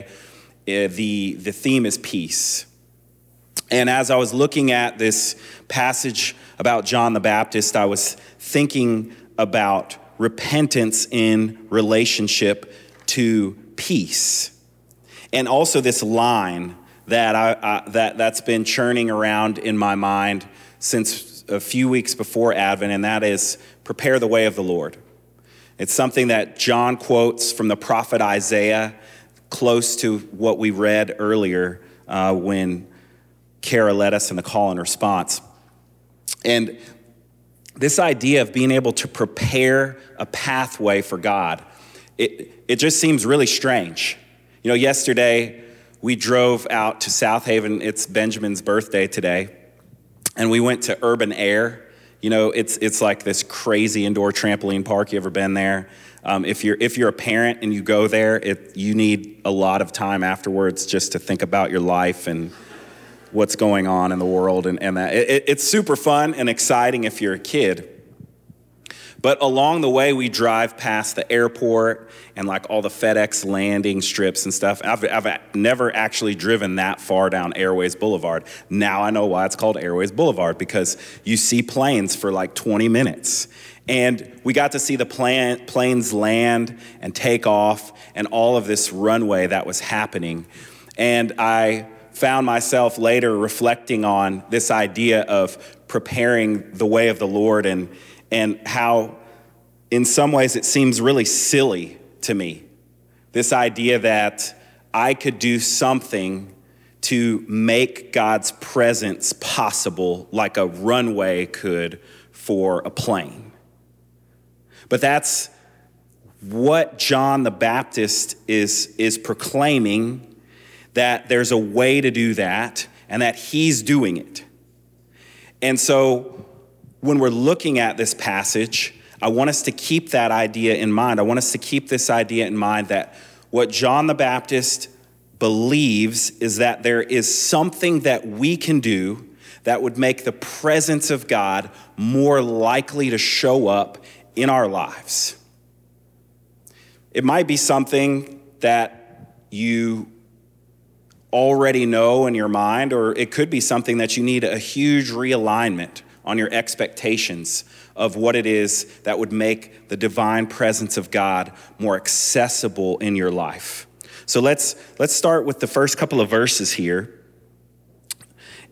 Uh, the, the theme is peace. And as I was looking at this passage about John the Baptist, I was thinking about repentance in relationship to peace. And also this line that, I, I, that, that's been churning around in my mind since a few weeks before Advent, and that is prepare the way of the Lord. It's something that John quotes from the prophet Isaiah, close to what we read earlier uh, when Kara led us in the call and response. And this idea of being able to prepare a pathway for God, it, it just seems really strange. You know, yesterday we drove out to Southaven. It's Benjamin's birthday today. And we went to Urban Air. You know, it's, it's like this crazy indoor trampoline park. You ever been there? Um, if, you're, if you're a parent and you go there, it, you need a lot of time afterwards just to think about your life and what's going on in the world and, and that. It, it's super fun and exciting if you're a kid. But along the way, we drive past the airport and like all the FedEx landing strips and stuff. I've, I've never actually driven that far down Airways Boulevard. Now I know why it's called Airways Boulevard because you see planes for like 20 minutes. And we got to see the plan, planes land and take off and all of this runway that was happening. And I found myself later reflecting on this idea of preparing the way of the Lord and, and how, in some ways, it seems really silly to me. This idea that I could do something to make God's presence possible like a runway could for a plane. But that's what John the Baptist is, is proclaiming that there's a way to do that and that he's doing it. And so when we're looking at this passage, I want us to keep that idea in mind. I want us to keep this idea in mind that what John the Baptist believes is that there is something that we can do that would make the presence of God more likely to show up in our lives. It might be something that you already know in your mind, or it could be something that you need a huge realignment on your expectations of what it is that would make the divine presence of God more accessible in your life. So let's let's start with the first couple of verses here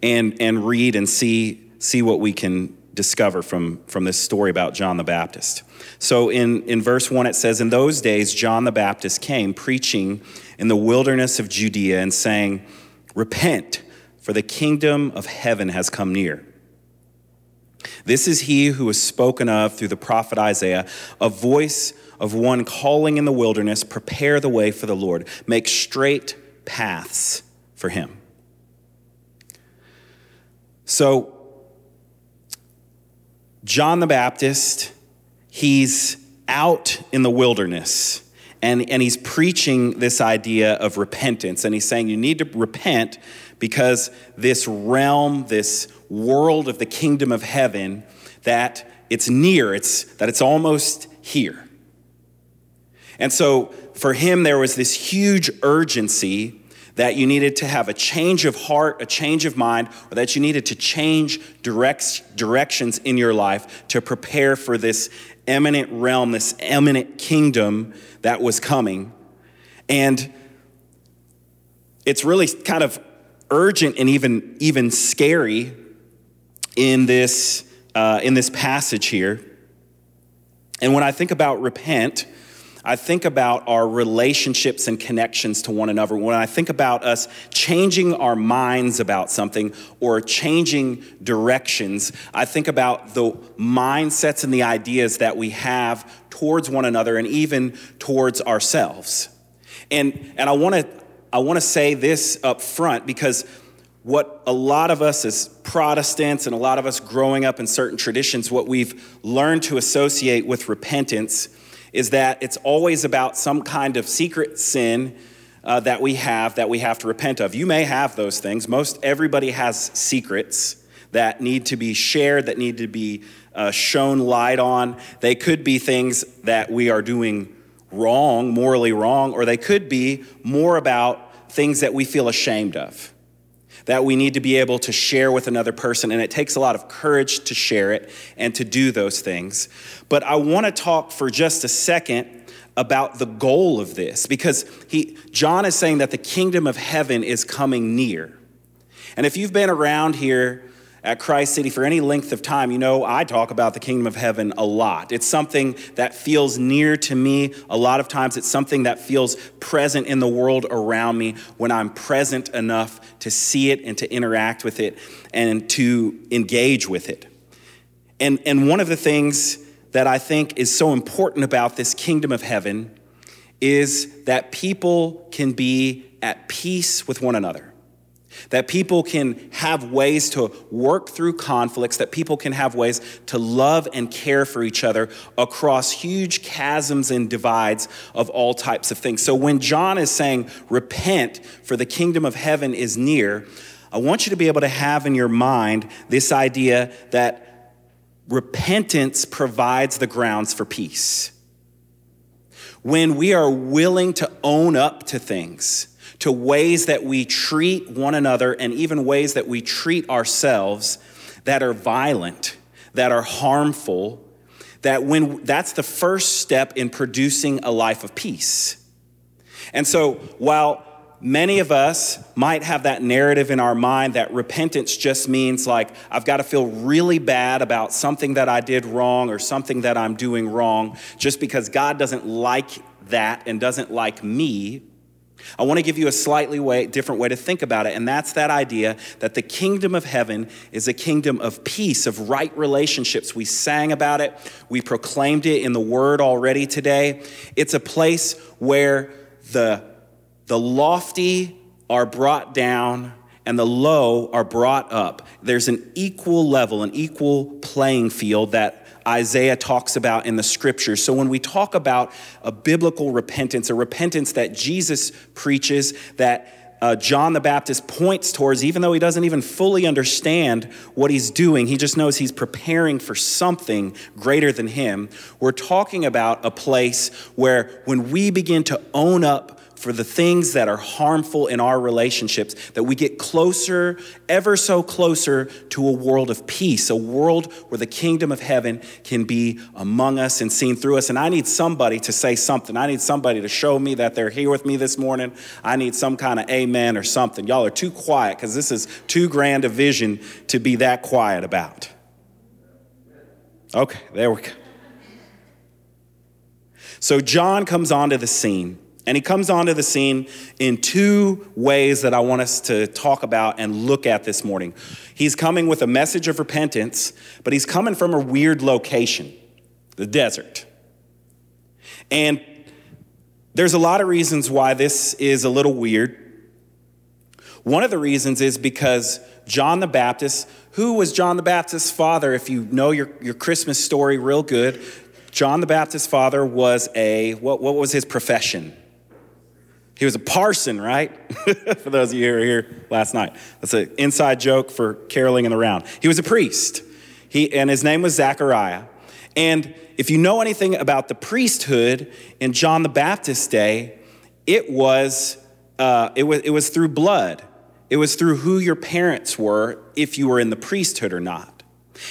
and and read and see see what we can discover from, from this story about John the Baptist. So in, in verse 1, it says, In those days, John the Baptist came preaching in the wilderness of Judea and saying, Repent, for the kingdom of heaven has come near. This is he who was spoken of through the prophet Isaiah, a voice of one calling in the wilderness, Prepare the way for the Lord, make straight paths for him. So, John the Baptist, he's out in the wilderness and, and he's preaching this idea of repentance. And he's saying you need to repent because this realm, this world of the kingdom of heaven, that it's near, it's, that it's almost here. And so for him, there was this huge urgency that you needed to have a change of heart, a change of mind, or that you needed to change directs, directions in your life to prepare for this eminent realm, this eminent kingdom that was coming. And it's really kind of urgent and even, even scary in this, uh, in this passage here. And when I think about repent, I think about our relationships and connections to one another. When I think about us changing our minds about something or changing directions, I think about the mindsets and the ideas that we have towards one another and even towards ourselves. And, and I want to I want to say this up front because what a lot of us as Protestants and a lot of us growing up in certain traditions, what we've learned to associate with repentance is that it's always about some kind of secret sin uh, that we have that we have to repent of. You may have those things. Most everybody has secrets that need to be shared, that need to be uh, shown light on. They could be things that we are doing wrong, morally wrong, or they could be more about things that we feel ashamed of, that we need to be able to share with another person. And it takes a lot of courage to share it and to do those things. But I want to talk for just a second about the goal of this because he, John is saying that the kingdom of heaven is coming near. And if you've been around here at Christ City for any length of time, you know I talk about the kingdom of heaven a lot. It's something that feels near to me. A lot of times it's something that feels present in the world around me when I'm present enough to see it and to interact with it and to engage with it. And, and one of the things that I think is so important about this kingdom of heaven is that people can be at peace with one another that people can have ways to work through conflicts, that people can have ways to love and care for each other across huge chasms and divides of all types of things. So when John is saying, repent, for the kingdom of heaven is near, I want you to be able to have in your mind this idea that repentance provides the grounds for peace. When we are willing to own up to things, to ways that we treat one another and even ways that we treat ourselves that are violent, that are harmful, that when that's the first step in producing a life of peace. And so while many of us might have that narrative in our mind that repentance just means like I've got to feel really bad about something that I did wrong or something that I'm doing wrong just because God doesn't like that and doesn't like me. I want to give you a slightly way, different way to think about it, and that's that idea that the kingdom of heaven is a kingdom of peace, of right relationships. We sang about it, we proclaimed it in the word already today. It's a place where the, the lofty are brought down and the low are brought up. There's an equal level, an equal playing field that Isaiah talks about in the scriptures. So when we talk about a biblical repentance, a repentance that Jesus preaches, that uh, John the Baptist points towards, even though he doesn't even fully understand what he's doing, he just knows he's preparing for something greater than him. We're talking about a place where when we begin to own up for the things that are harmful in our relationships, that we get closer, ever so closer to a world of peace, a world where the kingdom of heaven can be among us and seen through us. And I need somebody to say something. I need somebody to show me that they're here with me this morning. I need some kind of amen or something. Y'all are too quiet because this is too grand a vision to be that quiet about. Okay, there we go. So John comes onto the scene and he comes onto the scene in two ways that I want us to talk about and look at this morning. He's coming with a message of repentance, but he's coming from a weird location, the desert. And there's a lot of reasons why this is a little weird. One of the reasons is because John the Baptist, who was John the Baptist's father, if you know your, your Christmas story real good, John the Baptist's father was a, what, what was his profession? He was a parson, right? for those of you who were here last night. That's an inside joke for caroling in the round. He was a priest. He, and his name was Zachariah. And if you know anything about the priesthood in John the Baptist's day, it was, uh, it was, it was through blood. It was through who your parents were, if you were in the priesthood or not.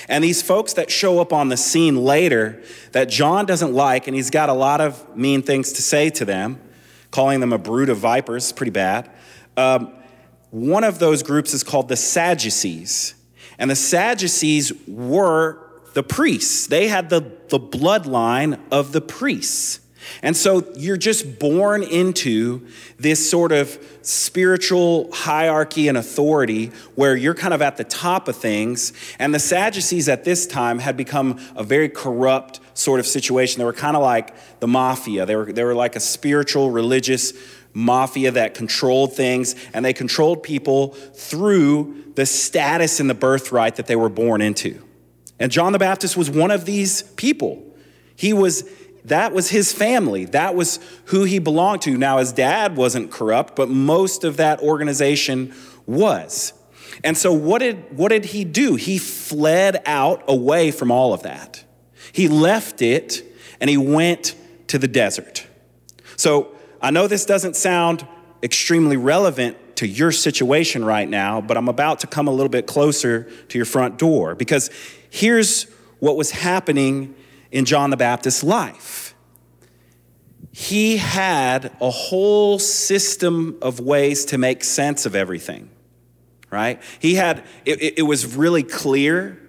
And these folks that show up on the scene later that John doesn't like, and he's got a lot of mean things to say to them, calling them a brood of vipers, pretty bad. Um, one of those groups is called the Sadducees. And the Sadducees were the priests, they had the, the bloodline of the priests. And so you're just born into this sort of spiritual hierarchy and authority where you're kind of at the top of things. And the Sadducees at this time had become a very corrupt sort of situation. They were kind of like the mafia, they were, they were like a spiritual, religious mafia that controlled things, and they controlled people through the status and the birthright that they were born into. And John the Baptist was one of these people. He was that was his family. That was who he belonged to. Now, his dad wasn't corrupt, but most of that organization was. And so, what did, what did he do? He fled out away from all of that. He left it and he went to the desert. So I know this doesn't sound extremely relevant to your situation right now, but I'm about to come a little bit closer to your front door because here's what was happening in John the Baptist's life. He had a whole system of ways to make sense of everything, right? He had, it, it was really clear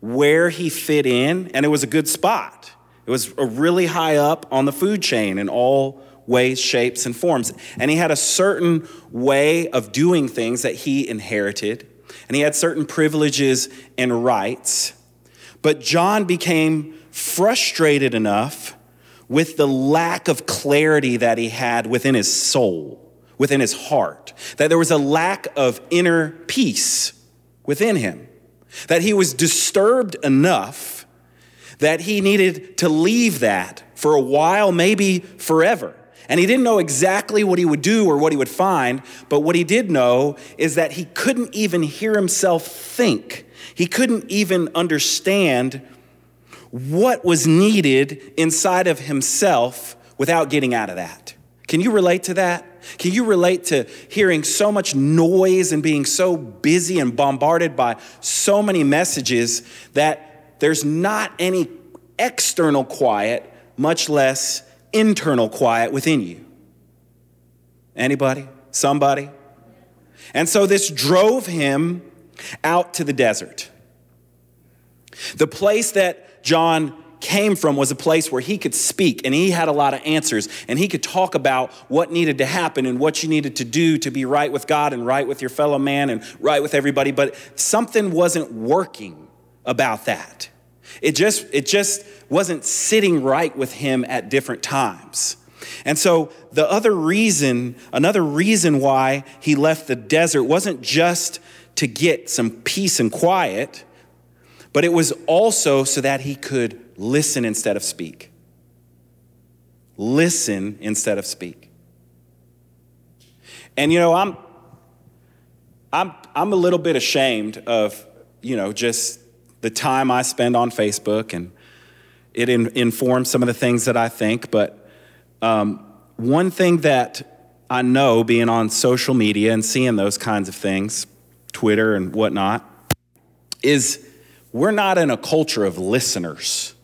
where he fit in, and it was a good spot. It was a really high up on the food chain in all ways, shapes, and forms. And he had a certain way of doing things that he inherited, and he had certain privileges and rights. But John became frustrated enough with the lack of clarity that he had within his soul, within his heart, that there was a lack of inner peace within him, that he was disturbed enough that he needed to leave that for a while, maybe forever. And he didn't know exactly what he would do or what he would find, but what he did know is that he couldn't even hear himself think. He couldn't even understand what was needed inside of himself without getting out of that. Can you relate to that? Can you relate to hearing so much noise and being so busy and bombarded by so many messages that there's not any external quiet, much less internal quiet within you. Anybody? Somebody? And so this drove him out to the desert. The place that John came from was a place where he could speak and he had a lot of answers and he could talk about what needed to happen and what you needed to do to be right with God and right with your fellow man and right with everybody. But something wasn't working about that. It just, it just wasn't sitting right with him at different times. And so the other reason, another reason why he left the desert wasn't just to get some peace and quiet, but it was also so that he could listen instead of speak. Listen instead of speak. And you know, I'm I'm I'm a little bit ashamed of, you know, just the time I spend on Facebook, and it in, informs some of the things that I think. But um, one thing that I know being on social media and seeing those kinds of things, Twitter and whatnot, is we're not in a culture of listeners.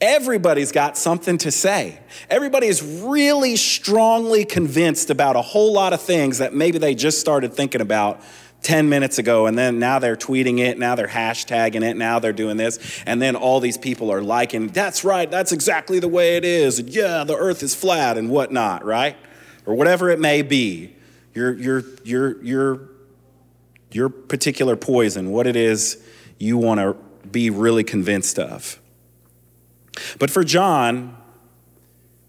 Everybody's got something to say. Everybody is really strongly convinced about a whole lot of things that maybe they just started thinking about 10 minutes ago and then now they're tweeting it now they're hashtagging it now they're doing this and then all these people are liking that's right that's exactly the way it is and yeah the earth is flat and whatnot right or whatever it may be your your your your your particular poison what it is you want to be really convinced of but for john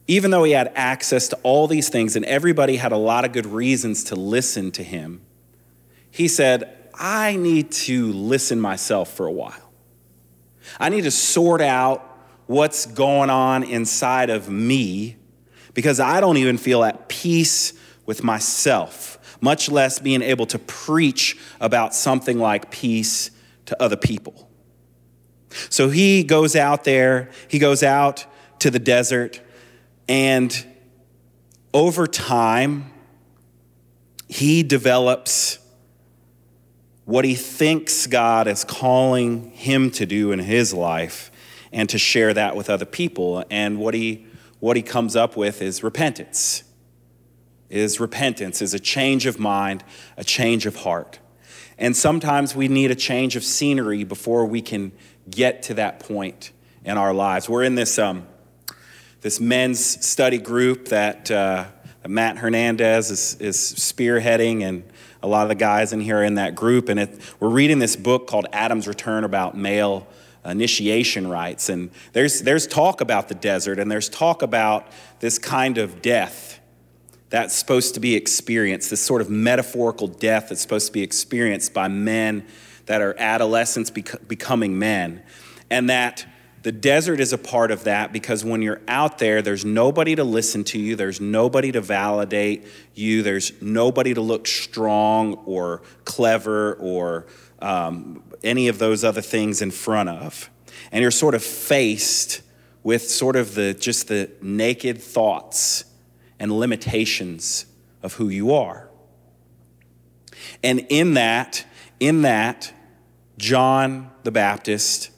even though he had access to all these things and everybody had a lot of good reasons to listen to him he said, I need to listen myself for a while. I need to sort out what's going on inside of me because I don't even feel at peace with myself, much less being able to preach about something like peace to other people. So he goes out there, he goes out to the desert, and over time, he develops what he thinks God is calling him to do in his life and to share that with other people. And what he, what he comes up with is repentance. Is repentance, is a change of mind, a change of heart. And sometimes we need a change of scenery before we can get to that point in our lives. We're in this, um, this men's study group that, uh, Matt Hernandez is, is spearheading, and a lot of the guys in here are in that group. And it, we're reading this book called Adam's Return about male initiation rites. And there's, there's talk about the desert, and there's talk about this kind of death that's supposed to be experienced, this sort of metaphorical death that's supposed to be experienced by men that are adolescents bec- becoming men. And that the desert is a part of that because when you're out there, there's nobody to listen to you, there's nobody to validate you, there's nobody to look strong or clever or um, any of those other things in front of. And you're sort of faced with sort of the just the naked thoughts and limitations of who you are. And in that, in that, John the Baptist,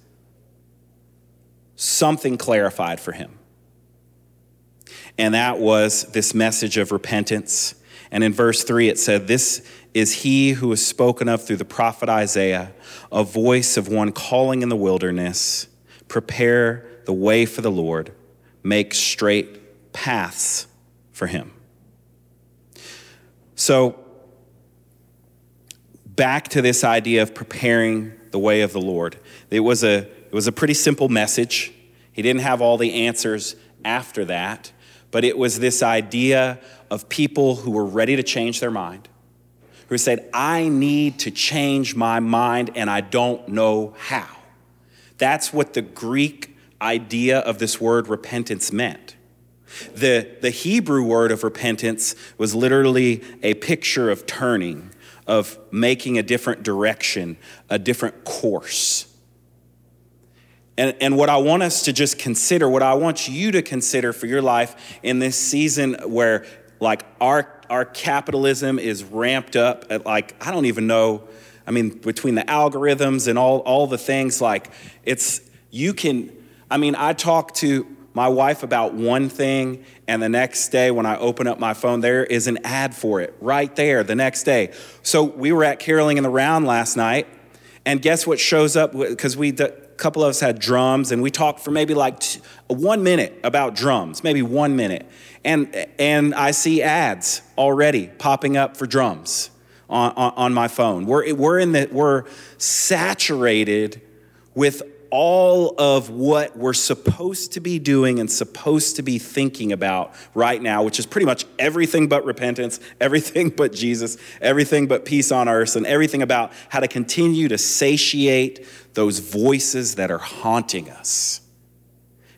something clarified for him. And that was this message of repentance. And in verse 3, it said, This is he who was spoken of through the prophet Isaiah, a voice of one calling in the wilderness, prepare the way for the Lord, make straight paths for him. So, back to this idea of preparing the way of the Lord. It was a, it was a pretty simple message. He didn't have all the answers after that, but it was this idea of people who were ready to change their mind, who said, I need to change my mind and I don't know how. That's what the Greek idea of this word repentance meant. The, the Hebrew word of repentance was literally a picture of turning, of making a different direction, a different course. And, and what I want us to just consider, what I want you to consider for your life in this season where like our, our capitalism is ramped up at like, I don't even know, I mean, between the algorithms and all, all the things, like it's, you can, I mean, I talk to my wife about one thing, and the next day when I open up my phone, there is an ad for it right there the next day. So we were at Caroling in the Round last night, and guess what shows up? Because we, a couple of us had drums, and we talked for maybe like one minute about drums, maybe one minute. And, and I see ads already popping up for drums on, on, on my phone. We're, we're, in the, we're saturated with all of what we're supposed to be doing and supposed to be thinking about right now, which is pretty much everything but repentance, everything but Jesus, everything but peace on earth, and everything about how to continue to satiate those voices that are haunting us.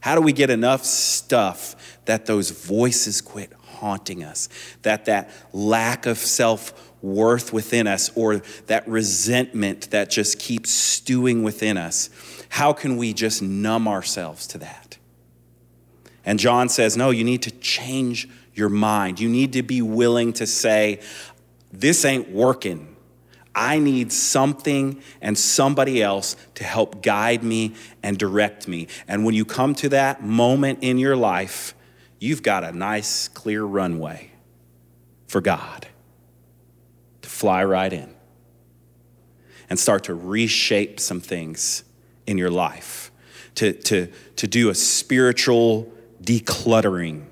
How do we get enough stuff that those voices quit haunting us? That that lack of self worth within us or that resentment that just keeps stewing within us how can we just numb ourselves to that? And John says, no, you need to change your mind. You need to be willing to say, this ain't working. I need something and somebody else to help guide me and direct me. And when you come to that moment in your life, you've got a nice, clear runway for God fly right in and start to reshape some things in your life, to, to, to do a spiritual decluttering.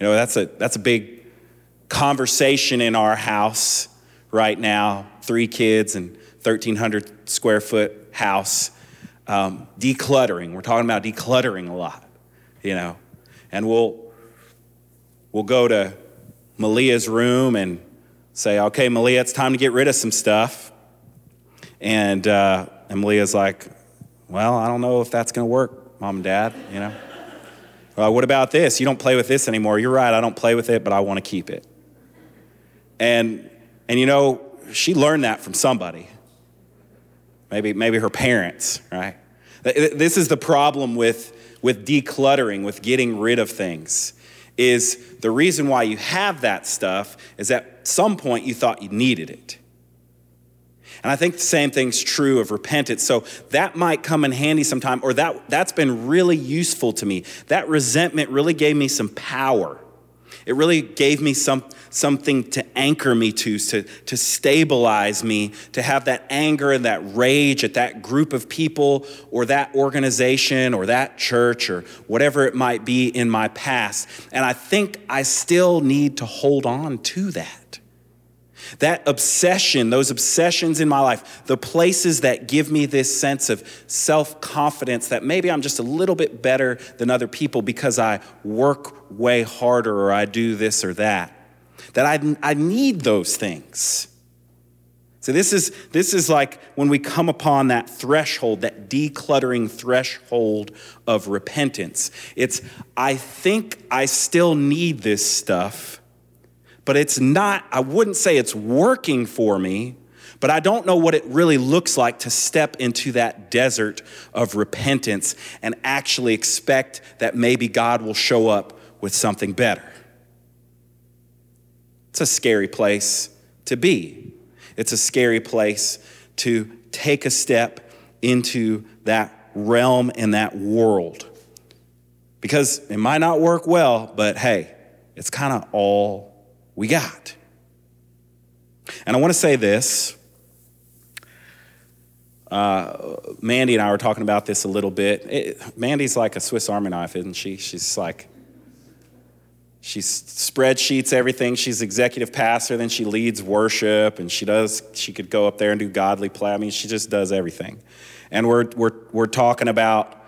You know, that's a, that's a big conversation in our house right now. Three kids and 1,300 square foot house. Um, decluttering. We're talking about decluttering a lot, you know. And we'll, we'll go to Malia's room and say, okay, Malia, it's time to get rid of some stuff. And uh, and Malia's like, well, I don't know if that's going to work, mom and dad, you know? well, what about this? You don't play with this anymore. You're right, I don't play with it, but I want to keep it. And, and you know, she learned that from somebody. Maybe, maybe her parents, right? This is the problem with, with decluttering, with getting rid of things, is the reason why you have that stuff is at some point you thought you needed it. And I think the same thing's true of repentance. So that might come in handy sometime, or that, that's been really useful to me. That resentment really gave me some power. It really gave me some, something to anchor me to, to, to stabilize me, to have that anger and that rage at that group of people or that organization or that church or whatever it might be in my past. And I think I still need to hold on to that. That obsession, those obsessions in my life, the places that give me this sense of self confidence that maybe I'm just a little bit better than other people because I work way harder or I do this or that, that I, I need those things. So this is this is like when we come upon that threshold, that decluttering threshold of repentance. It's I think I still need this stuff, but it's not, I wouldn't say it's working for me, but I don't know what it really looks like to step into that desert of repentance and actually expect that maybe God will show up with something better. It's a scary place to be. It's a scary place to take a step into that realm and that world. Because it might not work well, but hey, it's kind of all we got. And I want to say this. Uh, Mandy and I were talking about this a little bit. It, Mandy's like a Swiss Army knife, isn't she? She's like, she spreadsheets everything. She's executive pastor, then she leads worship, and she does. She could go up there and do godly play. I mean, she just does everything. And we're we're we're talking about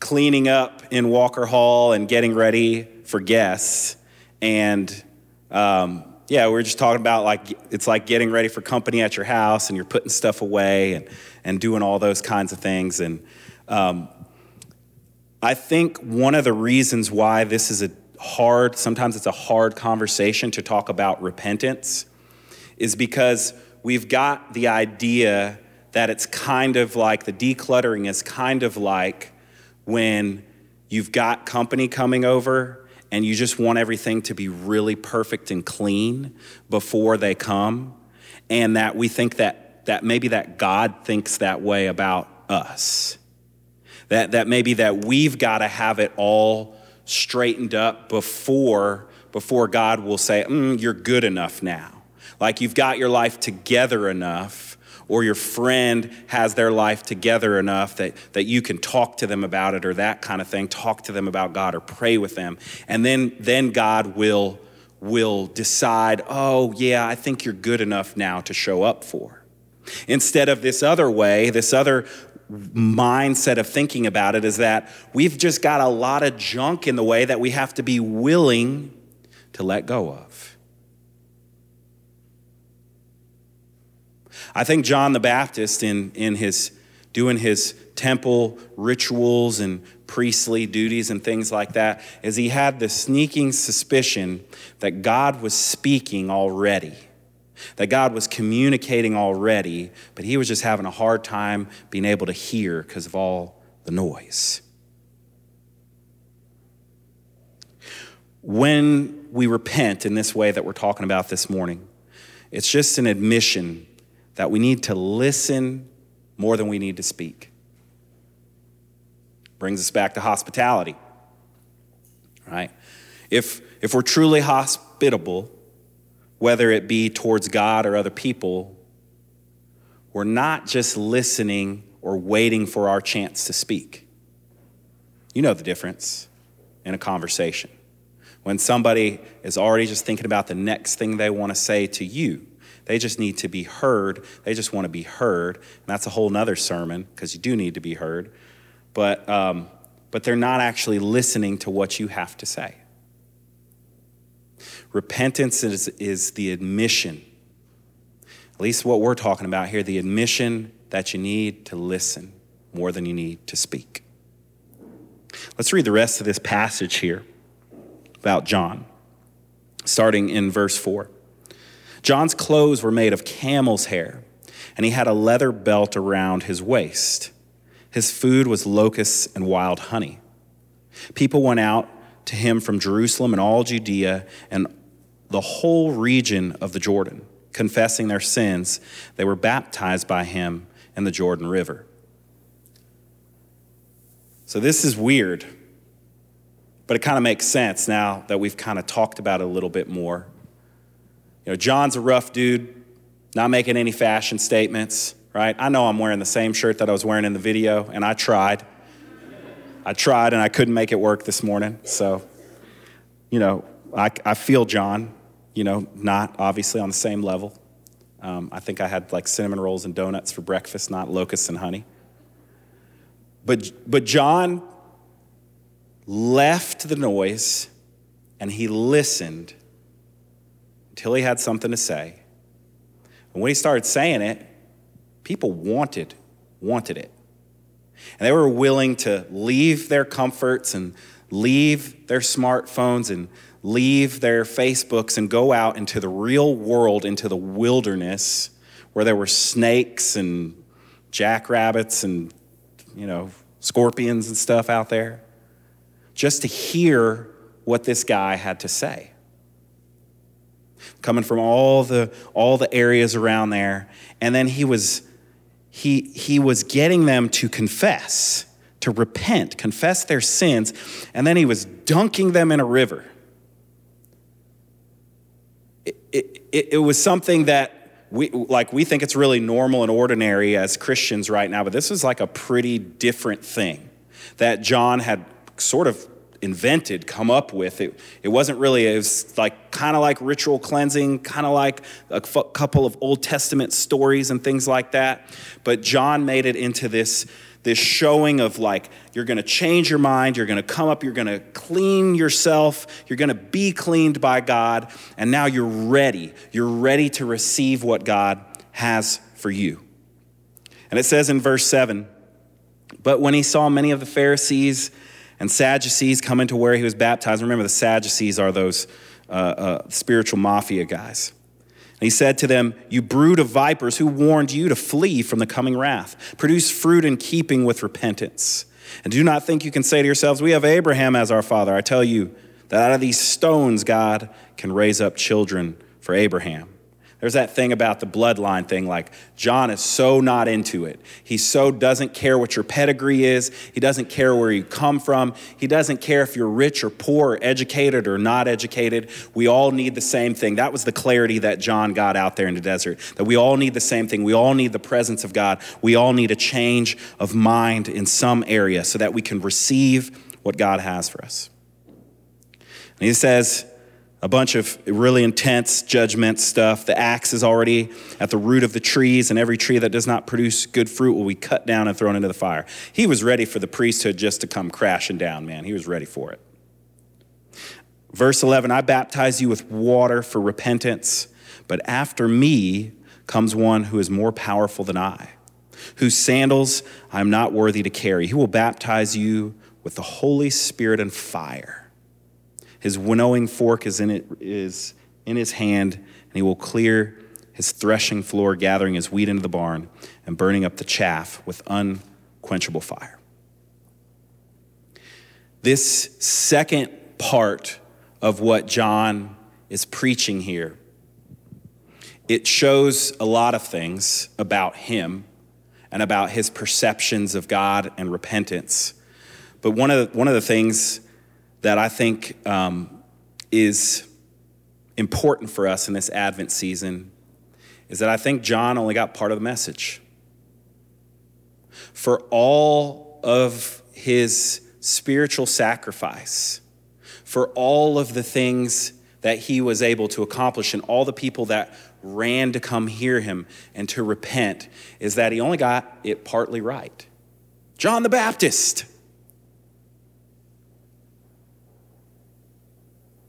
cleaning up in Walker Hall and getting ready for guests. And um, yeah, we are just talking about like it's like getting ready for company at your house, and you're putting stuff away and and doing all those kinds of things. And um, I think one of the reasons why this is a hard, sometimes it's a hard conversation to talk about repentance, is because we've got the idea that it's kind of like the decluttering is kind of like when you've got company coming over and you just want everything to be really perfect and clean before they come and that we think that that maybe that God thinks that way about us. That that maybe that we've got to have it all straightened up before before God will say mm, you're good enough now. Like you've got your life together enough or your friend has their life together enough that, that you can talk to them about it or that kind of thing, talk to them about God or pray with them. And then, then God will, will decide, oh, yeah, I think you're good enough now to show up for. Instead of this other way, this other mindset of thinking about it is that we've just got a lot of junk in the way that we have to be willing to let go of. I think John the Baptist, in, in his doing his temple rituals and priestly duties and things like that, is he had the sneaking suspicion that God was speaking already, that God was communicating already, but he was just having a hard time being able to hear because of all the noise. When we repent in this way that we're talking about this morning, it's just an admission that we need to listen more than we need to speak. Brings us back to hospitality, right? If, if we're truly hospitable, whether it be towards God or other people, we're not just listening or waiting for our chance to speak. You know the difference in a conversation. When somebody is already just thinking about the next thing they want to say to you, they just need to be heard. They just want to be heard. And that's a whole nother sermon because you do need to be heard. But, um, but they're not actually listening to what you have to say. Repentance is, is the admission, at least what we're talking about here, the admission that you need to listen more than you need to speak. Let's read the rest of this passage here about John, starting in verse 4. John's clothes were made of camel's hair, and he had a leather belt around his waist. His food was locusts and wild honey. People went out to him from Jerusalem and all Judea and the whole region of the Jordan, confessing their sins. They were baptized by him in the Jordan River. So this is weird, but it kind of makes sense now that we've kind of talked about it a little bit more. Know, John's a rough dude, not making any fashion statements, right? I know I'm wearing the same shirt that I was wearing in the video, and I tried. I tried and I couldn't make it work this morning. So, you know, I, I feel John, you know, not obviously on the same level. Um, I think I had like cinnamon rolls and donuts for breakfast, not locusts and honey. But, but John left the noise and he listened until he had something to say. And when he started saying it, people wanted, wanted it. And they were willing to leave their comforts and leave their smartphones and leave their Facebooks and go out into the real world, into the wilderness where there were snakes and jackrabbits and, you know, scorpions and stuff out there, just to hear what this guy had to say. Coming from all the, all the areas around there. And then he was, he, he was getting them to confess, to repent, confess their sins, and then he was dunking them in a river. It, it, it was something that we like we think it's really normal and ordinary as Christians right now, but this was like a pretty different thing that John had sort of invented, come up with. It, it wasn't really, it was like kind of like ritual cleansing, kind of like a f- couple of Old Testament stories and things like that. But John made it into this, this showing of like, you're going to change your mind, you're going to come up, you're going to clean yourself, you're going to be cleaned by God, and now you're ready. You're ready to receive what God has for you. And it says in verse 7 But when he saw many of the Pharisees and Sadducees coming to where he was baptized, remember the Sadducees are those uh, uh, spiritual mafia guys. And he said to them, You brood of vipers, who warned you to flee from the coming wrath? Produce fruit in keeping with repentance. And do not think you can say to yourselves, We have Abraham as our father. I tell you that out of these stones, God can raise up children for Abraham. There's that thing about the bloodline thing, like John is so not into it. He so doesn't care what your pedigree is. He doesn't care where you come from. He doesn't care if you're rich or poor, or educated or not educated. We all need the same thing. That was the clarity that John got out there in the desert, that we all need the same thing. We all need the presence of God. We all need a change of mind in some area so that we can receive what God has for us. And he says, a bunch of really intense judgment stuff. The axe is already at the root of the trees, and every tree that does not produce good fruit will be cut down and thrown into the fire. He was ready for the priesthood just to come crashing down, man. He was ready for it. Verse 11 I baptize you with water for repentance, but after me comes one who is more powerful than I, whose sandals I am not worthy to carry. He will baptize you with the Holy Spirit and fire. His winnowing fork is in, it, is in his hand, and he will clear his threshing floor, gathering his wheat into the barn and burning up the chaff with unquenchable fire. This second part of what John is preaching here, it shows a lot of things about him and about his perceptions of God and repentance. But one of the, one of the things that I think um, is important for us in this Advent season is that I think John only got part of the message. For all of his spiritual sacrifice, for all of the things that he was able to accomplish, and all the people that ran to come hear him and to repent, is that he only got it partly right. John the Baptist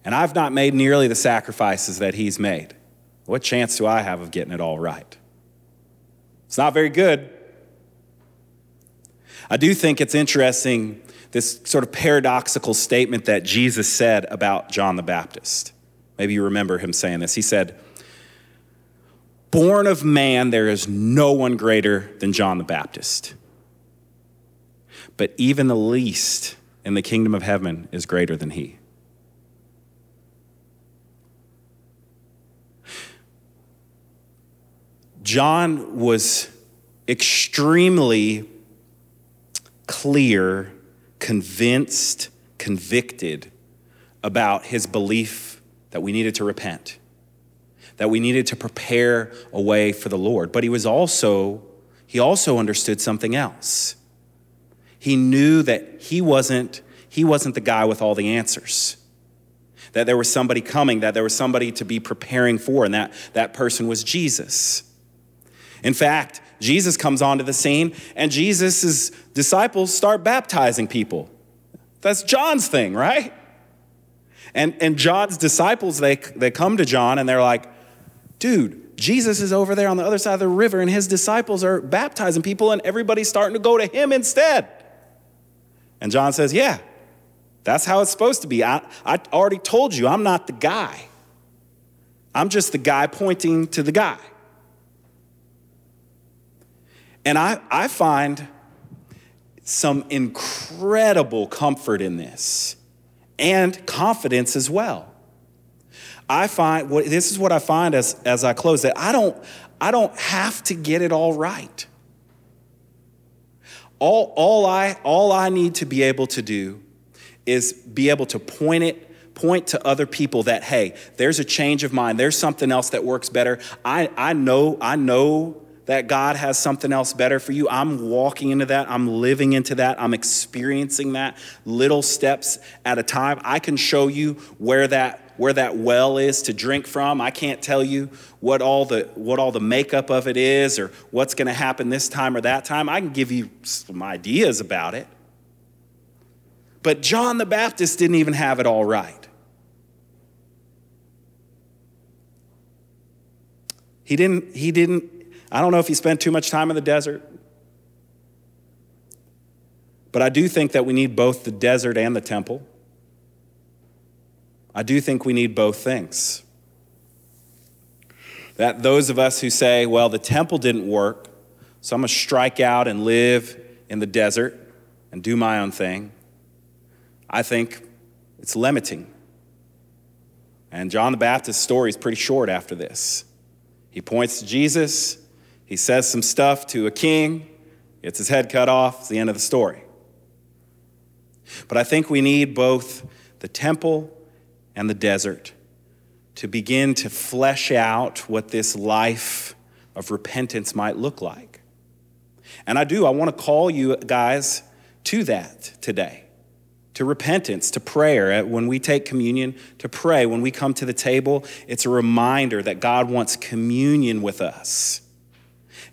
and I've not made nearly the sacrifices that he's made. What chance do I have of getting it all right? It's not very good. I do think it's interesting this sort of paradoxical statement that Jesus said about John the Baptist. Maybe you remember him saying this. He said, Born of man, there is no one greater than John the Baptist. But even the least in the kingdom of heaven is greater than he. John was extremely clear, convinced, convicted about his belief that we needed to repent, that we needed to prepare a way for the Lord. But he was also, he also understood something else. He knew that he wasn't, he wasn't the guy with all the answers. That there was somebody coming, that there was somebody to be preparing for, and that, that person was Jesus. In fact, Jesus comes onto the scene and Jesus' disciples start baptizing people. That's John's thing, right? And, and John's disciples, they, they come to John and they're like, dude, Jesus is over there on the other side of the river and his disciples are baptizing people and everybody's starting to go to him instead. And John says, yeah, that's how it's supposed to be. I, I already told you, I'm not the guy. I'm just the guy pointing to the guy. And I, I find some incredible comfort in this and confidence as well. I find what this is what I find as, as I close that I don't I don't have to get it all right. All, all, I, all I need to be able to do is be able to point it, point to other people that, hey, there's a change of mind. There's something else that works better. I, I know, I know that God has something else better for you. I'm walking into that. I'm living into that. I'm experiencing that little steps at a time. I can show you where that where that well is to drink from. I can't tell you what all the what all the makeup of it is or what's going to happen this time or that time. I can give you some ideas about it. But John the Baptist didn't even have it all right. He didn't he didn't I don't know if he spent too much time in the desert. But I do think that we need both the desert and the temple. I do think we need both things. That those of us who say, well, the temple didn't work, so I'm going to strike out and live in the desert and do my own thing, I think it's limiting. And John the Baptist's story is pretty short after this. He points to Jesus, he says some stuff to a king, gets his head cut off, it's the end of the story. But I think we need both the temple and the desert to begin to flesh out what this life of repentance might look like. And I do, I want to call you guys to that today to repentance, to prayer. When we take communion, to pray. When we come to the table, it's a reminder that God wants communion with us.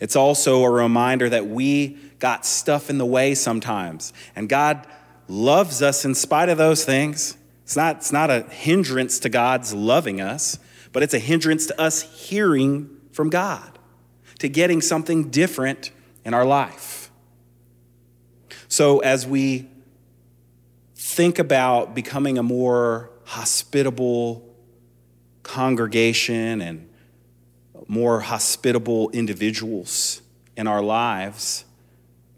It's also a reminder that we got stuff in the way sometimes, and God loves us in spite of those things. It's not, it's not a hindrance to God's loving us, but it's a hindrance to us hearing from God, to getting something different in our life. So, as we think about becoming a more hospitable congregation and more hospitable individuals in our lives,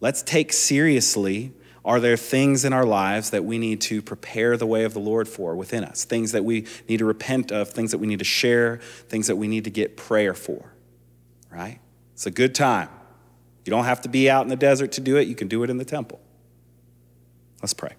let's take seriously are there things in our lives that we need to prepare the way of the Lord for within us? Things that we need to repent of, things that we need to share, things that we need to get prayer for, right? It's a good time. You don't have to be out in the desert to do it, you can do it in the temple. Let's pray.